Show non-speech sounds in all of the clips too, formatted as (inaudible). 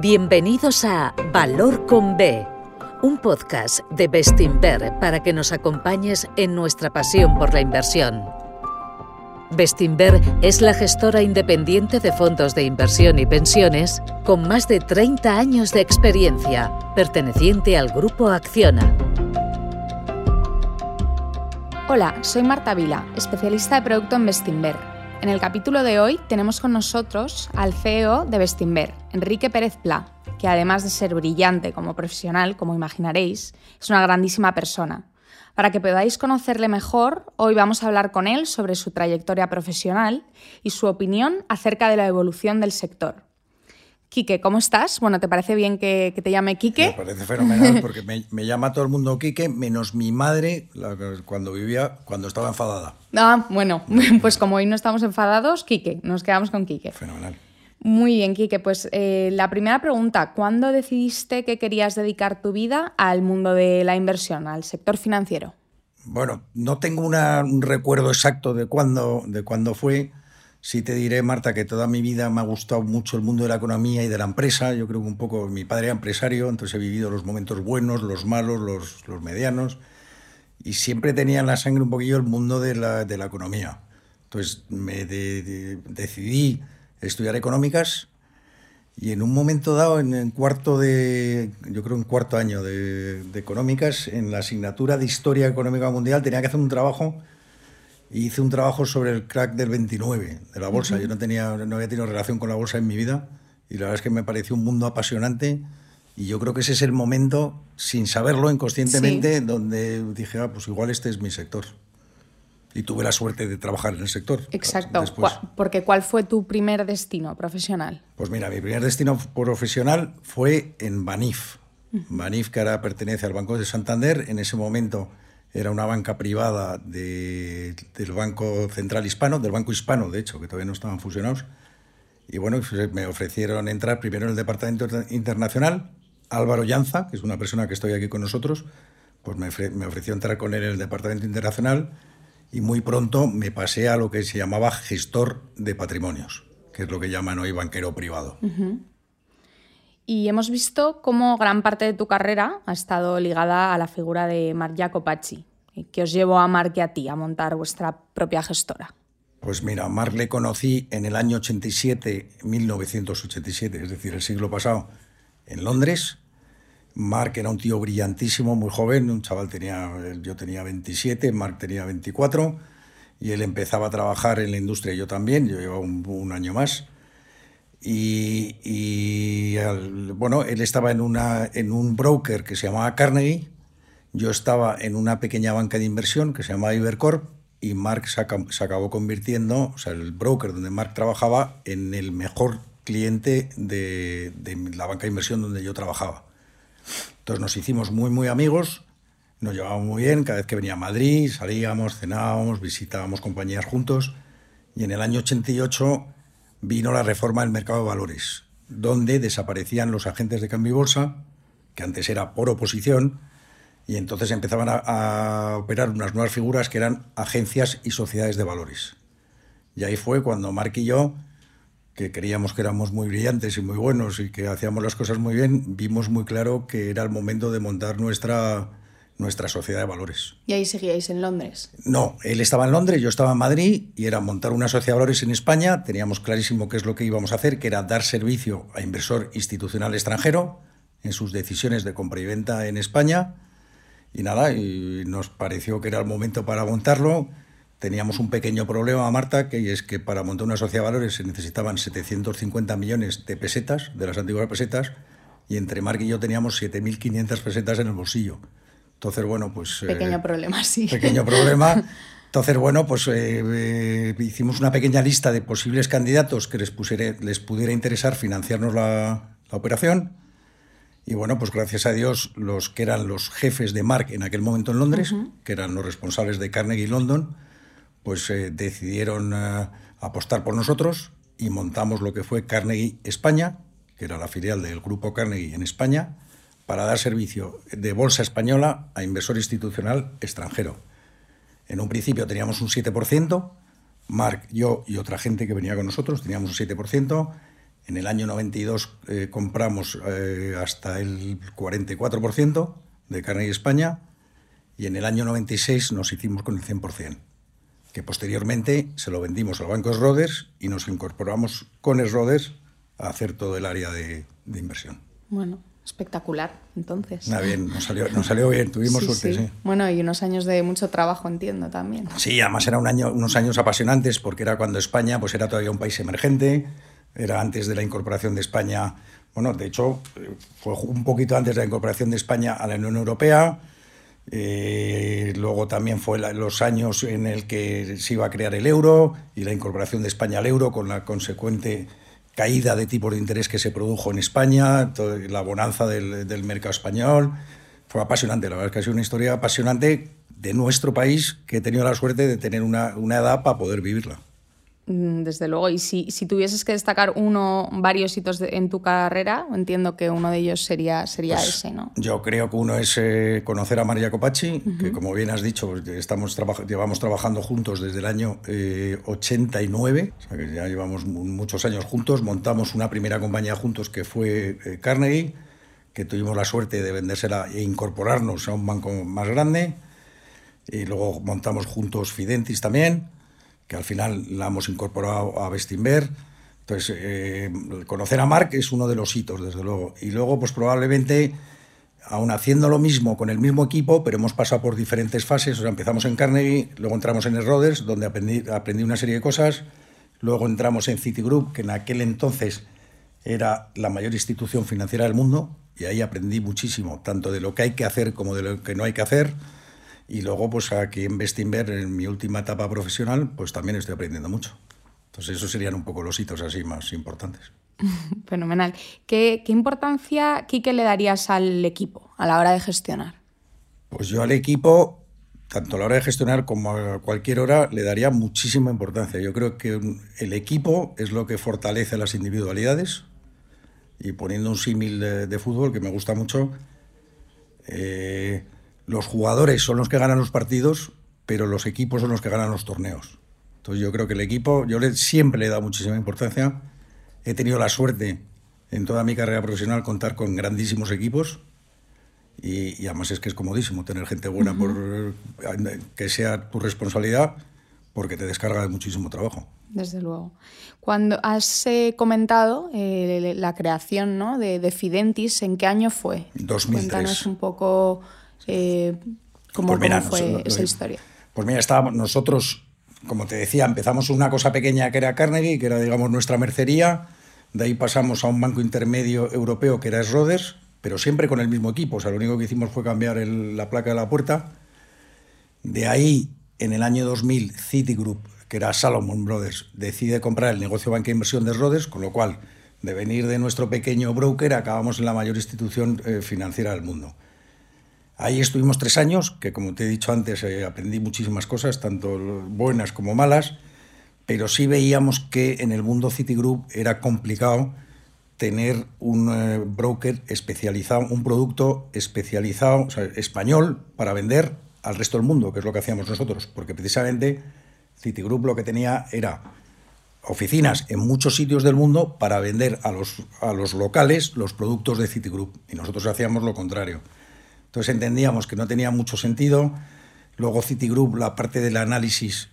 Bienvenidos a Valor con B, un podcast de Bestinver para que nos acompañes en nuestra pasión por la inversión. Bestinver es la gestora independiente de fondos de inversión y pensiones con más de 30 años de experiencia, perteneciente al grupo Acciona. Hola, soy Marta Vila, especialista de producto en Bestinver. En el capítulo de hoy tenemos con nosotros al CEO de Bestinver, Enrique Pérez Pla, que además de ser brillante como profesional, como imaginaréis, es una grandísima persona. Para que podáis conocerle mejor, hoy vamos a hablar con él sobre su trayectoria profesional y su opinión acerca de la evolución del sector. Quique, ¿cómo estás? Bueno, ¿te parece bien que, te llame Quique? Me parece fenomenal (laughs) porque me, llama todo el mundo Quique, menos mi madre cuando vivía, cuando estaba enfadada. Ah, bueno, pues como hoy no estamos enfadados, Quique, nos quedamos con Quique. Fenomenal. Muy bien, Quique. Pues eh, la primera pregunta, ¿cuándo decidiste que querías dedicar tu vida al mundo de la inversión, al sector financiero? Bueno, no tengo un recuerdo exacto de cuándo, de cuándo fue. Sí te diré, Marta, que toda mi vida me ha gustado mucho el mundo de la economía y de la empresa. Yo creo que un poco mi padre era empresario, entonces he vivido los momentos buenos, los malos, los, los medianos. Y siempre tenía en la sangre un poquillo el mundo de la, de la economía. Entonces me decidí estudiar económicas y en un momento dado, en el cuarto de, yo creo en cuarto año de, económicas, en la asignatura de Historia Económica Mundial tenía que hacer un trabajo hice un trabajo sobre el crack del 29 de la bolsa. Yo no, tenía, no había tenido relación con la bolsa en mi vida y la verdad es que me pareció un mundo apasionante y yo creo que ese es el momento, sin saberlo inconscientemente, donde dije, ah, pues igual este es mi sector y tuve la suerte de trabajar en el sector. Exacto. Porque ¿cuál fue tu primer destino profesional? Pues mira, mi primer destino profesional fue en Banif. Banif, que ahora pertenece al Banco de Santander, en ese momento era una banca privada del Banco Central Hispano, del Banco Hispano, de hecho, que todavía no estaban fusionados. Y bueno, me ofrecieron entrar primero en el Departamento Internacional. Álvaro Llanza, que es una persona que estoy aquí con nosotros, pues me, me ofreció entrar con él en el Departamento Internacional y muy pronto me pasé a lo que se llamaba gestor de patrimonios, que es lo que llaman hoy banquero privado. Y hemos visto cómo gran parte de tu carrera ha estado ligada a la figura de Marc Jacopacci, que os llevó a Marc y a ti a montar vuestra propia gestora. Pues mira, Marc le conocí en el año 87, 1987, es decir, el siglo pasado, en Londres, Mark era un tío brillantísimo, muy joven, un chaval tenía, yo tenía 27, Mark tenía 24 y él empezaba a trabajar en la industria, yo también, yo llevaba un, año más. Y, bueno, él estaba en, una, en un broker que se llamaba Carnegie, yo estaba en una pequeña banca de inversión que se llamaba Ibercorp y Mark se, acabó convirtiendo, o sea, el broker donde Mark trabajaba, en el mejor cliente de, de la banca de inversión donde yo trabajaba. Entonces nos hicimos muy, muy amigos, nos llevábamos muy bien, cada vez que venía a Madrid salíamos, cenábamos, visitábamos compañías juntos y en el año 88 vino la reforma del mercado de valores, donde desaparecían los agentes de cambio y bolsa, que antes era por oposición, y entonces empezaban a, operar unas nuevas figuras que eran agencias y sociedades de valores. Y ahí fue cuando Mark y yo que creíamos que éramos muy brillantes y muy buenos y que hacíamos las cosas muy bien, vimos muy claro que era el momento de montar nuestra, nuestra sociedad de valores. ¿Y ahí seguíais en Londres? No, él estaba en Londres, yo estaba en Madrid y era montar una sociedad de valores en España. Teníamos clarísimo qué es lo que íbamos a hacer, que era dar servicio a inversor institucional extranjero en sus decisiones de compra y venta en España. Y nada, y nos pareció que era el momento para montarlo teníamos un pequeño problema, Marta, que es que para montar una sociedad de valores se necesitaban 750 millones de pesetas, de las antiguas pesetas, y entre Marc y yo teníamos 7.500 pesetas en el bolsillo. Entonces, bueno, pues... Pequeño eh, problema, (laughs) sí. Pequeño problema. Entonces, bueno, pues eh, eh, hicimos una pequeña lista de posibles candidatos que les, les pudiera interesar financiarnos la, operación. Y bueno, pues gracias a Dios, los que eran los jefes de Marc en aquel momento en Londres, que eran los responsables de Carnegie London, pues eh, decidieron eh, apostar por nosotros y montamos lo que fue Carnegie España, que era la filial del grupo Carnegie en España, para dar servicio de bolsa española a inversor institucional extranjero. En un principio teníamos un 7%, Marc, yo y otra gente que venía con nosotros teníamos un 7%, En el año 92 eh, compramos eh, hasta el 44% de Carnegie España y en el año 96 nos hicimos con el 100%, que posteriormente se lo vendimos al Banco Roders y nos incorporamos con Roders a hacer todo el área de inversión. Bueno, espectacular, entonces. Nada bien, nos salió, nos salió bien, tuvimos suerte, sí. Bueno, y unos años de mucho trabajo, entiendo también. Sí, además eran un año, unos años apasionantes porque era cuando España pues era todavía un país emergente, era antes de la incorporación de España, bueno, de hecho, fue un poquito antes de la incorporación de España a la Unión Europea. Eh, luego también fue los años en el que se iba a crear el euro y la incorporación de España al euro con la consecuente caída de tipos de interés que se produjo en España, la bonanza del, del mercado español. Fue apasionante, la verdad es que ha sido una historia apasionante de nuestro país que he tenido la suerte de tener una, una edad para poder vivirla. Mm, desde luego, y si, si, tuvieses que destacar uno, varios hitos en tu carrera, entiendo que uno de ellos sería, sería pues ese, ¿no? Yo creo que uno es eh, conocer a María Copacci, uh -huh. que como bien has dicho, pues, estamos traba llevamos trabajando juntos desde el año eh, 89, o sea que ya llevamos muchos años juntos, montamos una primera compañía juntos que fue eh, Carnegie, que tuvimos la suerte de vendérsela e incorporarnos a un banco más grande, y luego montamos juntos Fidentis también, que al final la hemos incorporado a Bestinver. Entonces, eh, conocer a Marc es uno de los hitos, desde luego. Y luego, pues probablemente, aún haciendo lo mismo con el mismo equipo, pero hemos pasado por diferentes fases. O empezamos en Carnegie, luego entramos en el Roders, donde aprendí una serie de cosas. Luego entramos en Citigroup, que en aquel entonces era la mayor institución financiera del mundo, y ahí aprendí muchísimo, tanto de lo que hay que hacer como de lo que no hay que hacer. Y luego, pues aquí en Bestinver, en mi última etapa profesional, pues también estoy aprendiendo mucho. Entonces, esos serían un poco los hitos así más importantes. (laughs) Fenomenal. ¿Qué, ¿Qué, importancia, Quique, le darías al equipo a la hora de gestionar? Pues yo al equipo, tanto a la hora de gestionar como a cualquier hora, le daría muchísima importancia. Yo creo que el equipo es lo que fortalece las individualidades. Y poniendo un símil de, de, fútbol que me gusta mucho, eh, los jugadores son los que ganan los partidos, pero los equipos son los que ganan los torneos. Entonces yo creo que el equipo, yo le, siempre le he dado muchísima importancia. He tenido la suerte en toda mi carrera profesional contar con grandísimos equipos y, y además es que es comodísimo tener gente buena uh por que sea tu responsabilidad porque te descarga de muchísimo trabajo. Desde luego. Cuando has eh, comentado eh, la creación ¿no? de, de, Fidentis, ¿en qué año fue? 2003. Cuéntanos un poco eh, cómo, pues mira, cómo, fue esa historia. Pues mira, estábamos nosotros, como te decía, empezamos una cosa pequeña que era Carnegie, que era, digamos, nuestra mercería. De ahí pasamos a un banco intermedio europeo que era Schroders, pero siempre con el mismo equipo. O sea, lo único que hicimos fue cambiar el, la placa de la puerta. De ahí, en el año 2000, Citigroup, que era Salomon Brothers, decide comprar el negocio banca de inversión de Schroders, con lo cual, de venir de nuestro pequeño broker, acabamos en la mayor institución eh, financiera del mundo. Ahí estuvimos tres años, que como te he dicho antes, eh, aprendí muchísimas cosas, tanto buenas como malas, pero sí veíamos que en el mundo Citigroup era complicado tener un eh, broker especializado, un producto especializado, o sea, español, para vender al resto del mundo, que es lo que hacíamos nosotros, porque precisamente Citigroup lo que tenía era oficinas en muchos sitios del mundo para vender a los, a los locales los productos de Citigroup, y nosotros hacíamos lo contrario. Entonces entendíamos que no tenía mucho sentido. Luego Citigroup, la parte del análisis,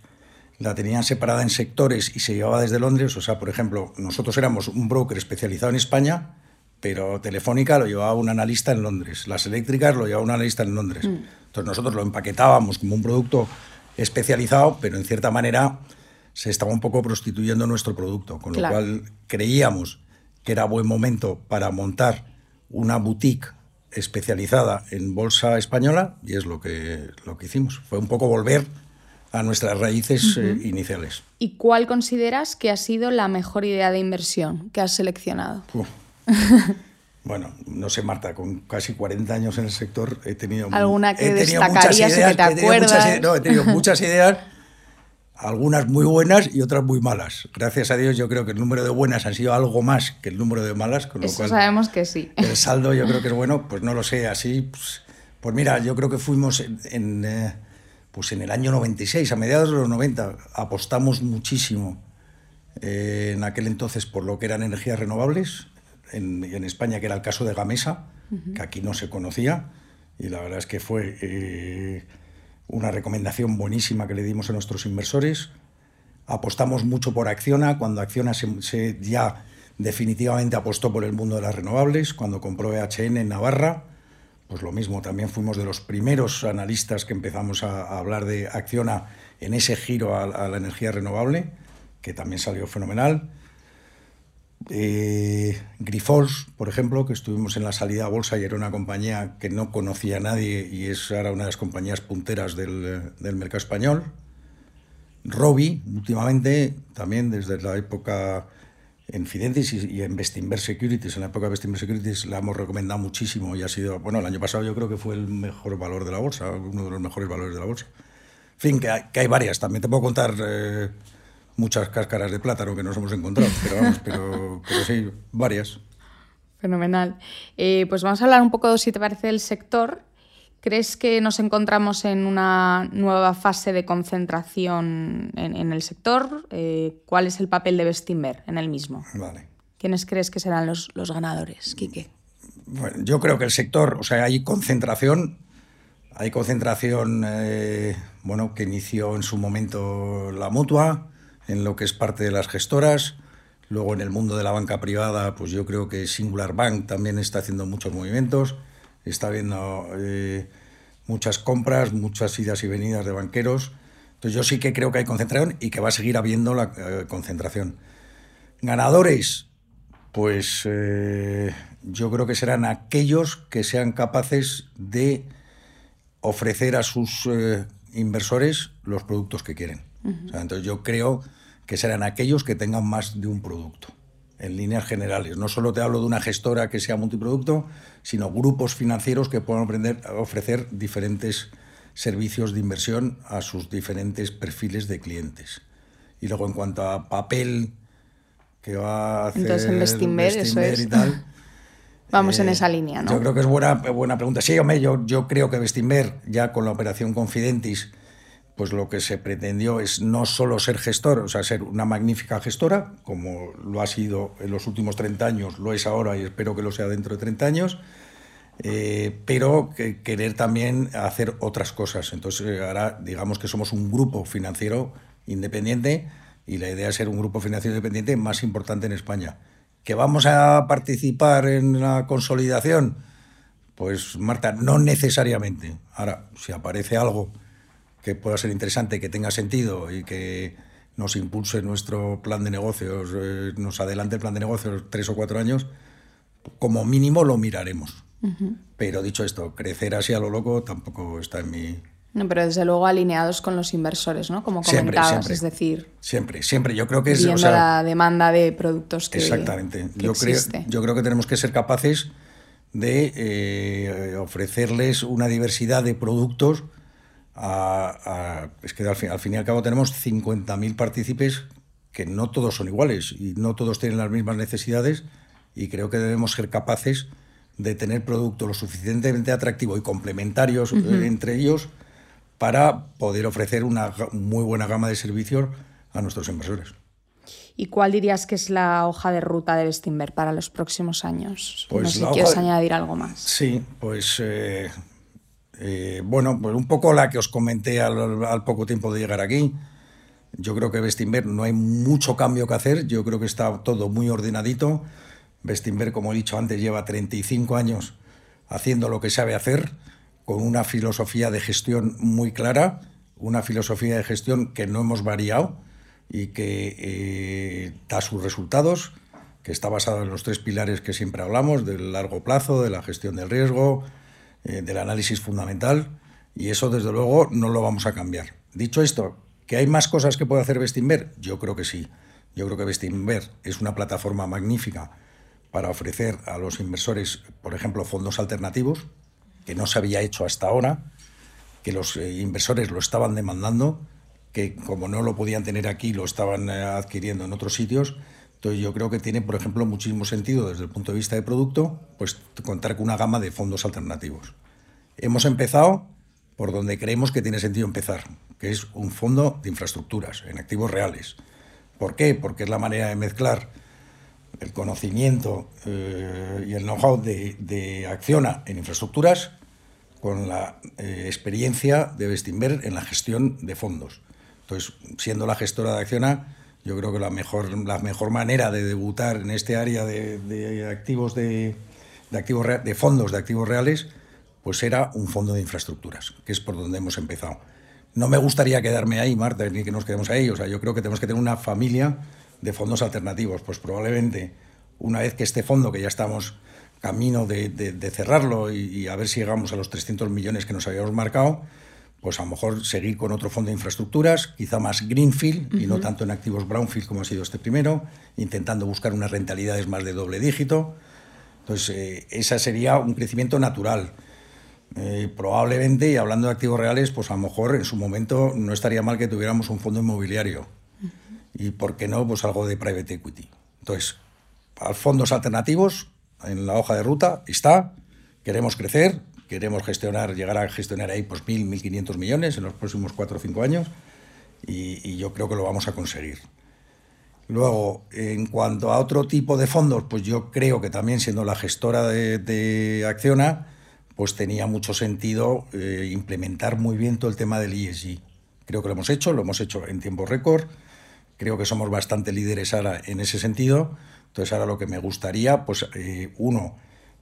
la tenían separada en sectores y se llevaba desde Londres. O sea, por ejemplo, nosotros éramos un broker especializado en España, pero Telefónica lo llevaba un analista en Londres. Las eléctricas lo llevaba un analista en Londres. Mm. Entonces nosotros lo empaquetábamos como un producto especializado, pero en cierta manera se estaba un poco prostituyendo nuestro producto, con claro. lo cual creíamos que era buen momento para montar una boutique especializada en bolsa española y es lo que, lo que hicimos. Fue un poco volver a nuestras raíces uh -huh. eh, iniciales. ¿Y cuál consideras que ha sido la mejor idea de inversión que has seleccionado? (laughs) Bueno, no sé, Marta, con casi 40 años en el sector he tenido... ¿Alguna que he tenido destacarías muchas ideas, que te acuerdas? Muchas, no, he tenido muchas (laughs) ideas, algunas muy buenas y otras muy malas. Gracias a Dios yo creo que el número de buenas han sido algo más que el número de malas, con lo Eso cual sabemos que sí. el saldo yo creo que es bueno, pues no lo sé, así, pues, pues mira, yo creo que fuimos en, en, eh, pues en el año 96, a mediados de los 90, apostamos muchísimo eh, en aquel entonces por lo que eran energías renovables, en, en España, que era el caso de Gamesa, que aquí no se conocía, y la verdad es que fue eh, una recomendación buenísima que le dimos a nuestros inversores. Apostamos mucho por Acciona, cuando Acciona se, ya definitivamente apostó por el mundo de las renovables, cuando compró EHN en Navarra, pues lo mismo, también fuimos de los primeros analistas que empezamos a, hablar de Acciona en ese giro a, la energía renovable, que también salió fenomenal. Eh, Grifols, por ejemplo, que estuvimos en la salida a bolsa y era una compañía que no conocía a nadie y es ahora una de las compañías punteras del, del mercado español. Robi, últimamente, también desde la época en Fidentis y, en Bestinver Securities, en la época de Bestinver Securities la hemos recomendado muchísimo y ha sido, bueno, el año pasado yo creo que fue el mejor valor de la bolsa, uno de los mejores valores de la bolsa. En fin, que hay, que hay varias, también te puedo contar eh, muchas cáscaras de plátano que nos hemos encontrado, pero vamos, pero, pero sí, varias. Fenomenal. Eh, pues vamos a hablar un poco, si te parece, del sector. ¿Crees que nos encontramos en una nueva fase de concentración en, en el sector? Eh, ¿Cuál es el papel de Bestinver en el mismo? Vale. ¿Quiénes crees que serán los, los ganadores, Quique? Bueno, yo creo que el sector, o sea, hay concentración, hay concentración, eh, bueno, que inició en su momento la mutua, en lo que es parte de las gestoras. Luego en el mundo de la banca privada, pues yo creo que Singular Bank también está haciendo muchos movimientos está habiendo eh, muchas compras, muchas idas y venidas de banqueros. Entonces yo sí que creo que hay concentración y que va a seguir habiendo la eh, concentración. Ganadores, pues eh, yo creo que serán aquellos que sean capaces de ofrecer a sus inversores los productos que quieren. Uh -huh. o sea, entonces yo creo que serán aquellos que tengan más de un producto en líneas generales. No solo te hablo de una gestora que sea multiproducto, sino grupos financieros que puedan aprender a ofrecer diferentes servicios de inversión a sus diferentes perfiles de clientes. Y luego en cuanto a papel que va a hacer Entonces en eso es. y tal. (laughs) Vamos eh, en esa línea, ¿no? Yo creo que es buena, buena pregunta. Sí, hombre, yo, yo creo que Bestinver, ya con la operación Confidentis, pues lo que se pretendió es no solo ser gestor, o sea, ser una magnífica gestora, como lo ha sido en los últimos 30 años, lo es ahora y espero que lo sea dentro de 30 años, eh, pero que querer también hacer otras cosas. Entonces, eh, ahora digamos que somos un grupo financiero independiente y la idea es ser un grupo financiero independiente más importante en España. ¿Que vamos a participar en la consolidación? Pues, Marta, no necesariamente. Ahora, si aparece algo que pueda ser interesante, que tenga sentido y que nos impulse nuestro plan de negocios, eh, nos adelante el plan de negocios tres o cuatro años, como mínimo lo miraremos. Uh -huh. Pero dicho esto, crecer así a lo loco tampoco está en mi... No, pero desde luego alineados con los inversores, ¿no? Como comentabas, siempre, siempre, es decir... Siempre, siempre. Yo creo que es... Viendo o sea, la demanda de productos que Exactamente. Que yo, existe. creo, yo creo que tenemos que ser capaces de eh, ofrecerles una diversidad de productos a, a, es que al fin, al fin, y al cabo tenemos 50.000 partícipes que no todos son iguales y no todos tienen las mismas necesidades y creo que debemos ser capaces de tener productos lo suficientemente atractivos y complementarios uh -huh. entre ellos para poder ofrecer una muy buena gama de servicios a nuestros inversores. ¿Y cuál dirías que es la hoja de ruta de Bestinver para los próximos años? Pues no sé si quieres de... añadir algo más. Sí, pues eh, eh, bueno, pues un poco la que os comenté al, poco tiempo de llegar aquí. Yo creo que Bestinver no hay mucho cambio que hacer, yo creo que está todo muy ordenadito. Bestinver, como he dicho antes, lleva 35 años haciendo lo que sabe hacer, con una filosofía de gestión muy clara, una filosofía de gestión que no hemos variado y que eh, da sus resultados, que está basado en los tres pilares que siempre hablamos, del largo plazo, de la gestión del riesgo, eh, del análisis fundamental, y eso desde luego no lo vamos a cambiar. Dicho esto, ¿que hay más cosas que puede hacer Bestinver? Yo creo que sí. Yo creo que Bestinver es una plataforma magnífica para ofrecer a los inversores, por ejemplo, fondos alternativos, que no se había hecho hasta ahora, que los eh, inversores lo estaban demandando, que como no lo podían tener aquí, lo estaban eh, adquiriendo en otros sitios. Entonces yo creo que tiene, por ejemplo, muchísimo sentido desde el punto de vista de producto, pues contar con una gama de fondos alternativos. Hemos empezado por donde creemos que tiene sentido empezar, que es un fondo de infraestructuras, en activos reales. ¿Por qué? Porque es la manera de mezclar el conocimiento eh, y el know-how de, Acciona en infraestructuras con la eh, experiencia de Bestinver en la gestión de fondos. Entonces, siendo la gestora de Acciona, yo creo que la mejor, la mejor manera de debutar en este área de, activos de, activos de fondos de activos reales, pues era un fondo de infraestructuras, que es por donde hemos empezado. No me gustaría quedarme ahí, Marta, ni que nos quedemos ahí. O sea, yo creo que tenemos que tener una familia de fondos alternativos. Pues probablemente una vez que este fondo, que ya estamos camino de, cerrarlo y, a ver si llegamos a los 300 millones que nos habíamos marcado, pues a lo mejor seguir con otro fondo de infraestructuras, quizá más greenfield y no tanto en activos brownfield como ha sido este primero, intentando buscar unas rentabilidades más de doble dígito. Entonces, eh, ese sería un crecimiento natural. Eh, probablemente, y hablando de activos reales, pues a lo mejor en su momento no estaría mal que tuviéramos un fondo inmobiliario. Y por qué no, pues algo de private equity. Entonces, a fondos alternativos, en la hoja de ruta está, queremos crecer, queremos gestionar, llegar a gestionar ahí pues 1.000, 1.500 millones en los próximos 4 o 5 años y, yo creo que lo vamos a conseguir. Luego, en cuanto a otro tipo de fondos, pues yo creo que también siendo la gestora de Acciona, pues tenía mucho sentido eh, implementar muy bien todo el tema del ESG. Creo que lo hemos hecho, lo hemos hecho en tiempo récord, creo que somos bastante líderes ahora en ese sentido, entonces ahora lo que me gustaría, pues eh, uno,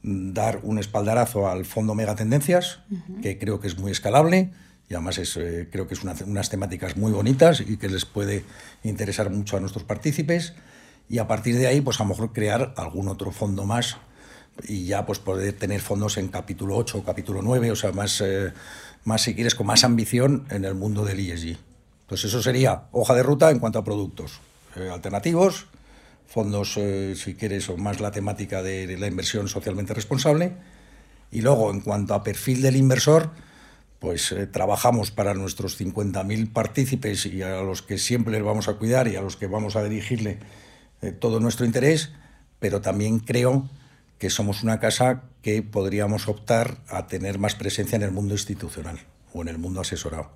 dar un espaldarazo al fondo Megatendencias, que creo que es muy escalable, y además es, eh, creo que es unas temáticas muy bonitas y que les puede interesar mucho a nuestros partícipes, y a partir de ahí, pues a lo mejor crear algún otro fondo más y ya pues poder tener fondos en capítulo 8 o capítulo 9, o sea, más, eh, más si quieres, con más ambición en el mundo del ESG. Entonces eso sería hoja de ruta en cuanto a productos eh, alternativos, fondos, eh, si quieres, o más la temática de la inversión socialmente responsable. Y luego, en cuanto a perfil del inversor, pues trabajamos para nuestros 50.000 partícipes y a los que siempre les vamos a cuidar y a los que vamos a dirigirle todo nuestro interés, pero también creo que somos una casa que podríamos optar a tener más presencia en el mundo institucional o en el mundo asesorado.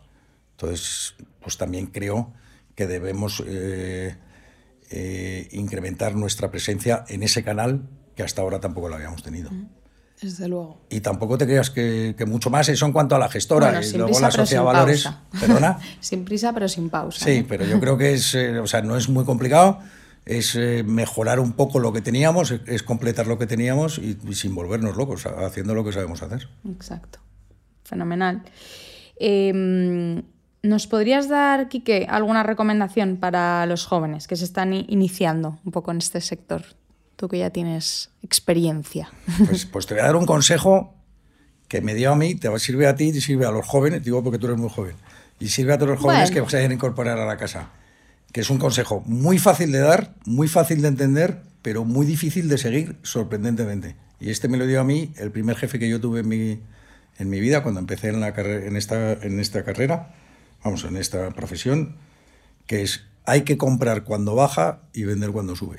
Entonces, pues también creo que debemos eh, eh, incrementar nuestra presencia en ese canal que hasta ahora tampoco lo habíamos tenido. Desde luego. Y tampoco te creas que, mucho más, eso en cuanto a la gestora y luego la sociedad valores. ¿Perdona? (laughs) sin prisa, pero sin pausa. Sí, pero yo creo que es, eh, o sea, no es muy complicado es eh, mejorar un poco lo que teníamos, es completar lo que teníamos y, sin volvernos locos, haciendo lo que sabemos hacer. Exacto. Fenomenal. Em, ¿Nos podrías dar, Quique, alguna recomendación para los jóvenes que se están iniciando un poco en este sector? Tú que ya tienes experiencia. (laughs) Pues, pues te voy a dar un consejo que me dio a mí, te sirve a ti y sirve a los jóvenes, digo porque tú eres muy joven, y sirve a todos los jóvenes que se vayan a incorporar a la casa que es un consejo muy fácil de dar, muy fácil de entender, pero muy difícil de seguir, sorprendentemente. Y este me lo dio a mí el primer jefe que yo tuve en mi, en mi vida cuando empecé en, la en, esta, en esta carrera, vamos, en esta profesión, que es hay que comprar cuando baja y vender cuando sube.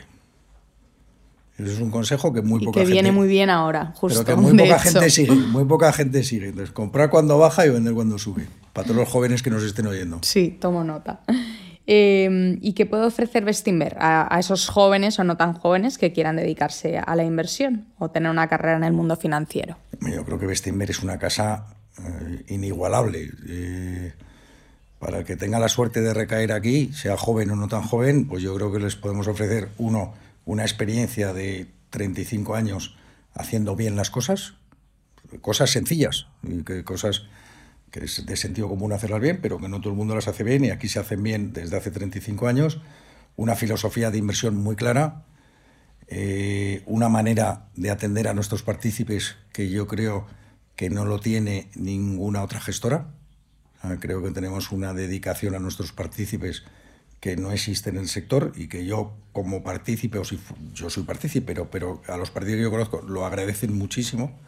Ese es un consejo que muy y poca que viene muy bien ahora, justo. Pero que muy poca gente sigue, muy poca gente sigue. Entonces, comprar cuando baja y vender cuando sube. Para todos los jóvenes que nos estén oyendo. Sí, tomo nota. Em, ¿Y qué puede ofrecer Bestinver a, esos jóvenes o no tan jóvenes que quieran dedicarse a la inversión o tener una carrera en el mundo financiero? Yo creo que Bestinver es una casa eh, inigualable. Eh, para el que tenga la suerte de recaer aquí, sea joven o no tan joven, pues yo creo que les podemos ofrecer, uno, una experiencia de 35 años haciendo bien las cosas, cosas sencillas, cosas que es de sentido común hacerlas bien, pero que no todo el mundo las hace bien y aquí se hacen bien desde hace 35 años. Una filosofía de inversión muy clara, eh, una manera de atender a nuestros partícipes que yo creo que no lo tiene ninguna otra gestora. Creo que tenemos una dedicación a nuestros partícipes que no existe en el sector y que yo como partícipe, o si yo soy partícipe, pero, pero a los partícipes que yo conozco lo agradecen muchísimo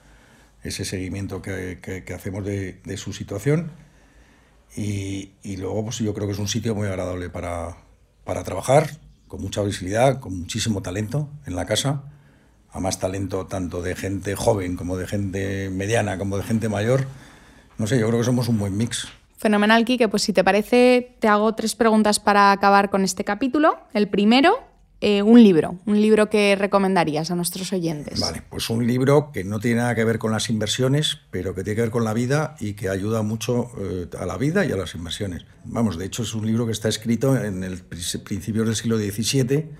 ese seguimiento que, hacemos de, su situación. Y, luego, pues yo creo que es un sitio muy agradable para, para trabajar, con mucha visibilidad, con muchísimo talento en la casa. A más talento tanto de gente joven como de gente mediana, como de gente mayor. No sé, yo creo que somos un buen mix. Fenomenal, Kike. Pues si te parece, te hago tres preguntas para acabar con este capítulo. El primero, eh, un libro, un libro que recomendarías a nuestros oyentes. Vale, pues un libro que no tiene nada que ver con las inversiones, pero que tiene que ver con la vida y que ayuda mucho eh, a la vida y a las inversiones. Vamos, de hecho es un libro que está escrito en el principios del siglo XVII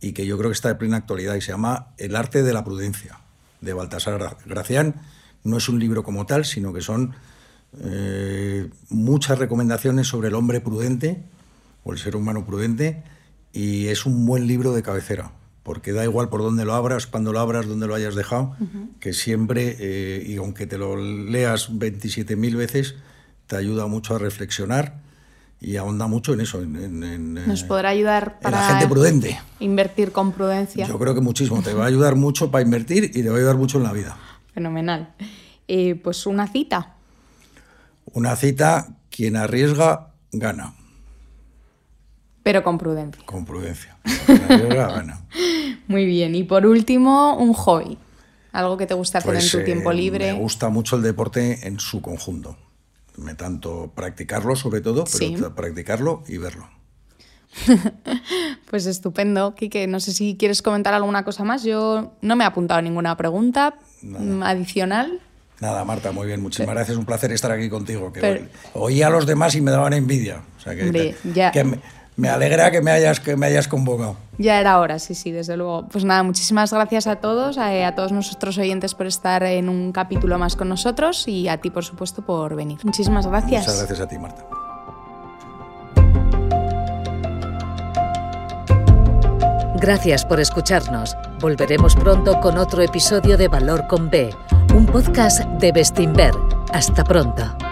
y que yo creo que está de plena actualidad y se llama El arte de la prudencia, de Baltasar Gracián. No es un libro como tal, sino que son eh, muchas recomendaciones sobre el hombre prudente o el ser humano prudente y es un buen libro de cabecera porque da igual por dónde lo abras, cuando lo abras, dónde lo hayas dejado, que siempre, eh, y aunque te lo leas 27.000 veces, te ayuda mucho a reflexionar y ahonda mucho en eso. En, Nos podrá ayudar para la gente prudente. invertir con prudencia. Yo creo que muchísimo. Te va a ayudar mucho para invertir y te va a ayudar mucho en la vida. Fenomenal. Eh, pues una cita. Una cita, quien arriesga, gana. Pero con prudencia. Con prudencia. Quien arriesga, gana. (laughs) Muy bien. Y por último, un hobby. Algo que te gusta hacer en Pues, tu eh, tiempo libre. Me gusta mucho el deporte en su conjunto. Me tanto practicarlo sobre todo, pero Sí. practicarlo y verlo. (laughs) Pues estupendo, Quique. No sé si quieres comentar alguna cosa más. Yo no me he apuntado a ninguna pregunta adicional. Nada, Marta, muy bien, muchísimas gracias. Un placer estar aquí contigo. Que Pero- oía a los demás y me daban envidia. O sea que, Hombre, te- ya. que me, me alegra que me hayas, que me hayas convocado. Ya era hora, sí, sí, desde luego. Pues nada, muchísimas gracias a todos, a, a todos nuestros oyentes por estar en un capítulo más con nosotros y a ti, por supuesto, por venir. Muchísimas gracias. Muchas gracias a ti, Marta. Gracias por escucharnos. Volveremos pronto con otro episodio de Valor con B, un podcast de Bestinver. Hasta pronto.